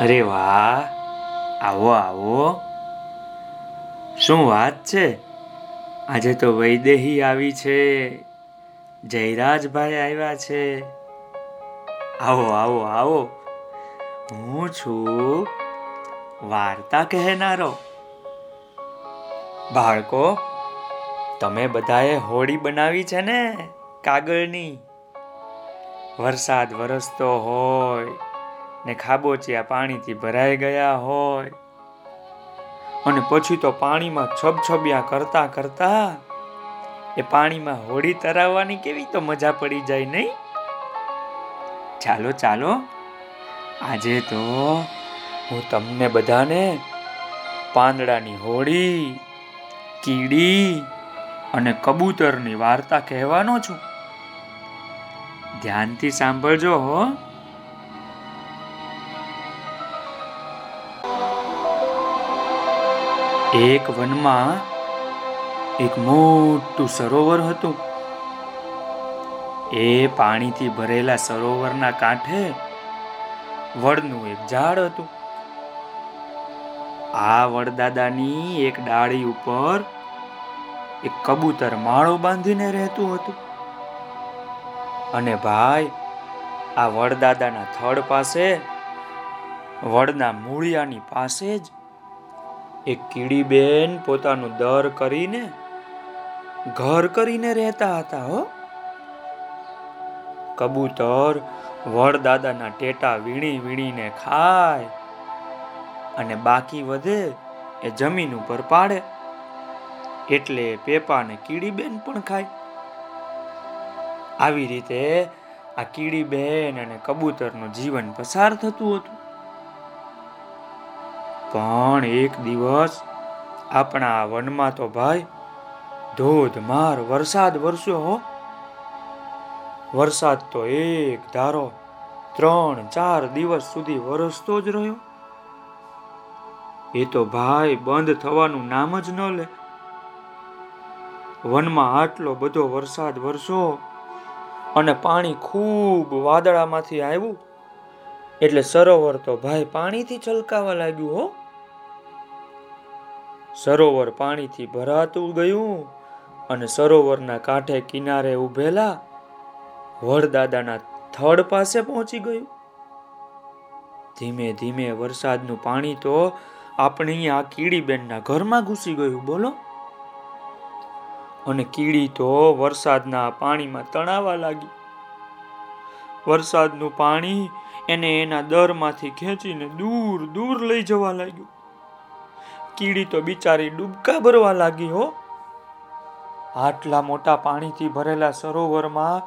અરે વાહ. આવો આવો. શું વાત છે? આજે તો વૈદેહી આવી છે. જયરાજભાઈ આવ્યા છે. આવો આવો આવો. હું છું વાર્તા કહેનારો. બાળકો, તમે બધાએ હોળી બનાવી છે ને કાગળની? વરસાદ વરસતો હોય. ને ખાબોચિયા પાણીથી ભરાઈ ગયા હોય. અને પછી તો પાણીમાં છબછબિયા કરતા કરતા એ પાણીમાં હોળી તરાવવાની કેવી તો મજા પડી જાય નહીં? ચાલો ચાલો. આજે તો હું તમને બધાને પાંદડાની હોળી કીડી અને કબૂતરની વાર્તા કહેવાનો છું. ધ્યાનથી સાંભળજો હો. એક વનમાં એક મોટું સરોવર હતું. એ પાણીથી ભરેલા સરોવરના કાંઠે વડનું એક ઝાડ હતું. આ વડદાદાની એક ડાળી ઉપર એક કબૂતર માળો બાંધીને રહેતું હતું. અને ભાઈ, આ વડદાદાના થડ પાસે, વડના મૂળિયાની પાસે જ એક કીડીબેન પોતાનું દર કરીને ઘર કરીને રહેતા હતા, હો. કબૂતર વડદાદાના ટેટા વીણી વીણીને ખાય અને બાકી વધે એ જમીન ઉપર પાડે. એટલે પેપા ને કીડીબેન પણ ખાય. આવી રીતે આ કીડીબેન અને કબૂતરનું જીવન પસાર થતું હતું. પણ એક દિવસ આપણા વનમાં તો ભાઈ ધોધમાર વરસાદ વરસ્યો હો. વરસાદ તો એક ધારો ત્રણ ચાર દિવસ સુધી વરસતો જ રહ્યો. એ તો ભાઈ બંધ થવાનું નામ જ ન લે. વનમાં આટલો બધો વરસાદ વરસો અને પાણી ખૂબ વાદળામાંથી આવ્યું. એટલે સરોવર તો ભાઈ પાણીથી છલકાવા લાગ્યું હો. સરોવર પાણીથી ભરાતું ગયું અને સરોવરના કાંઠે કિનારે ઉભેલા વડદાદાના થડ પાસે પહોંચી ગયું. ધીમે ધીમે વરસાદનું પાણી તો આપણી આ કીડીબેનના ઘરમાં ઘૂસી ગયું, બોલો? અને કીડી તો વરસાદના પાણીમાં તણાવા લાગી. વરસાદનું પાણી એને એના દરમાંથી ખેંચીને દૂર દૂર લઈ જવા લાગ્યું. કીડી તો બિચારી ડૂબકા ભરવા લાગી હો. આટલા મોટા પાણીથી ભરેલા સરોવરમાં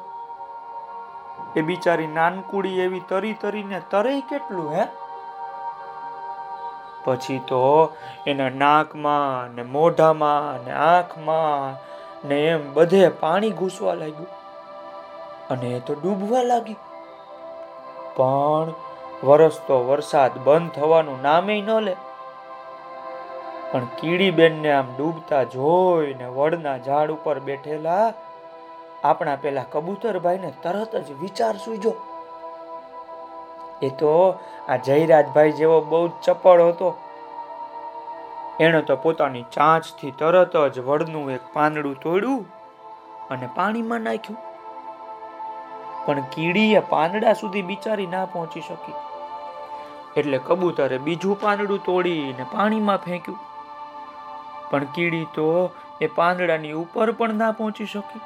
એ બિચારી નાનકુડી એવી તરી તરીને તરે કેટલું, હે? પછી તો એના નાકમાં ને મોઢામાં ને આંખમાં ને એમ બધે પાણી ઘૂસવા લાગ્યું અને એ તો ડૂબવા લાગી. પણ વરસતો વરસાદ બંધ થવાનું નામે ન લે. પણ કીડીબેનને આમ ડૂબતા જોઈને વડના ઝાડ ઉપર બેઠેલા આપણા પેલા કબૂતરભાઈને તરત જ વિચાર સૂજો એ તો આ જયરાજભાઈ જેવો બહુ ચપળ હતો. એણે તો પોતાની ચાંચથી તરત જ વડનું એક પાંદડું તોડ્યું અને પાણીમાં નાખ્યું. પણ કીડીએ પાંદડા સુધી બિચારી ના પહોંચી શકી. એટલે કબૂતરે બીજું પાંદડું તોડીને પાણીમાં ફેંક્યું. પણ કીડી તો એ પાંદડાની ઉપર પણ ના પહોંચી શકી.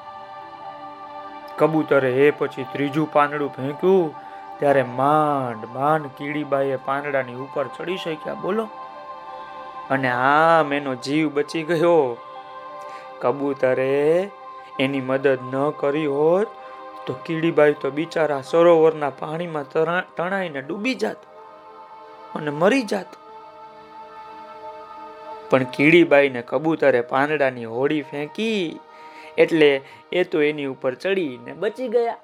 કબૂતરે એ પછી ત્રીજું પાંદડું ફેંક્યું, ત્યારે માંડ માંડ કીડીબાઈએ પાંદડાની ઉપર ચડી શક્યા, બોલો. અને આમ એનો જીવ બચી ગયો. કબૂતરે એની મદદ ન કરી હોત, તો કીડીબાઈ તો બિચારા સરોવરના પાણીમાં તણાઈને ડૂબી જાત અને મરી જાત. પણ કીડીબાઈને કબૂતરે પાંદડાની હોડી ફેંકી એટલે એ તો એની ઉપર ચડીને બચી ગયા.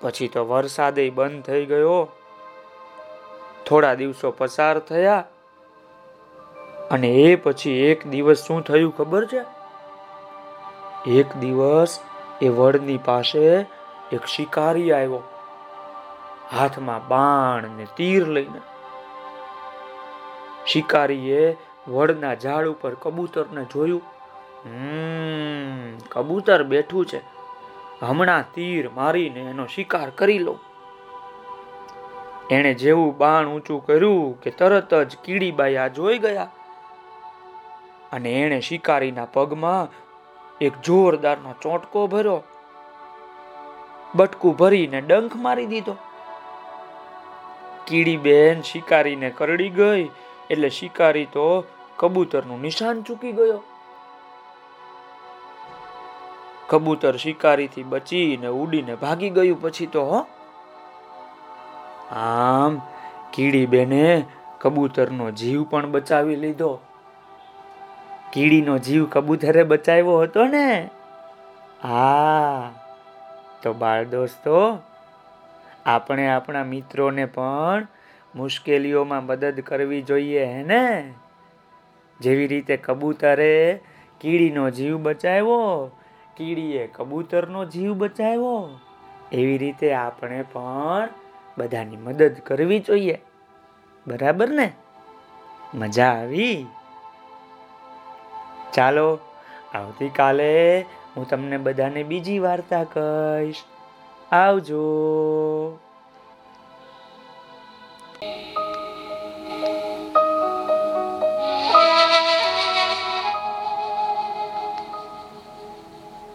પછી તો વરસાદે બંધ થઈ ગયો. થોડા દિવસો પસાર થયા અને એ પછી એક દિવસ શું થયું ખબર છે? એક દિવસ એ વડની પાસે એક શિકારી આવ્યો. હાથમાં બાણ ને તીર લઈને. શિકારીએ વડના ઝાડ ઉપર કબૂતરને જોયું. કબૂતર બેઠું છે. હમણાં તીર મારીને એનો શિકાર કરી લઉં એણે જેવું બાણ ઊંચું કર્યું કે તરત જ કીડીબાઈ આ જોઈ ગયા. અને એણે શિકારીના પગમાં એક જોરદારનો ચોંટકો ભર્યો. બટકું ભરીને ડંખ મારી દીધો. કીડી બેન શિકારીને કરડી ગઈ એટલે શિકારી તો કબૂતરનું નિશાન ચૂકી ગયો. કબૂતર શિકારીથી બચીને ઉડીને ભાગી ગયું પછી તો આમ કીડી બેને કબૂતરનો જીવ પણ બચાવી લીધો. કીડીનો જીવ કબૂતરે બચાવ્યો હતો ને? હા. તો બાળ દોસ્તો, આપણે આપણા મિત્રોને પણ મુશ્કેલીઓમાં મદદ કરવી જોઈએ, હે ને? જેવી રીતે કબૂતરે કીડીનો જીવ બચાવ્યો, કીડીએ કબૂતરનો જીવ બચાવ્યો, એવી રીતે આપણે પણ બધાની મદદ કરવી જોઈએ. બરાબર ને? મજા આવી? ચાલો, આવતીકાલે હું તમને બધાને બીજી વાર્તા કહીશ. આવજો.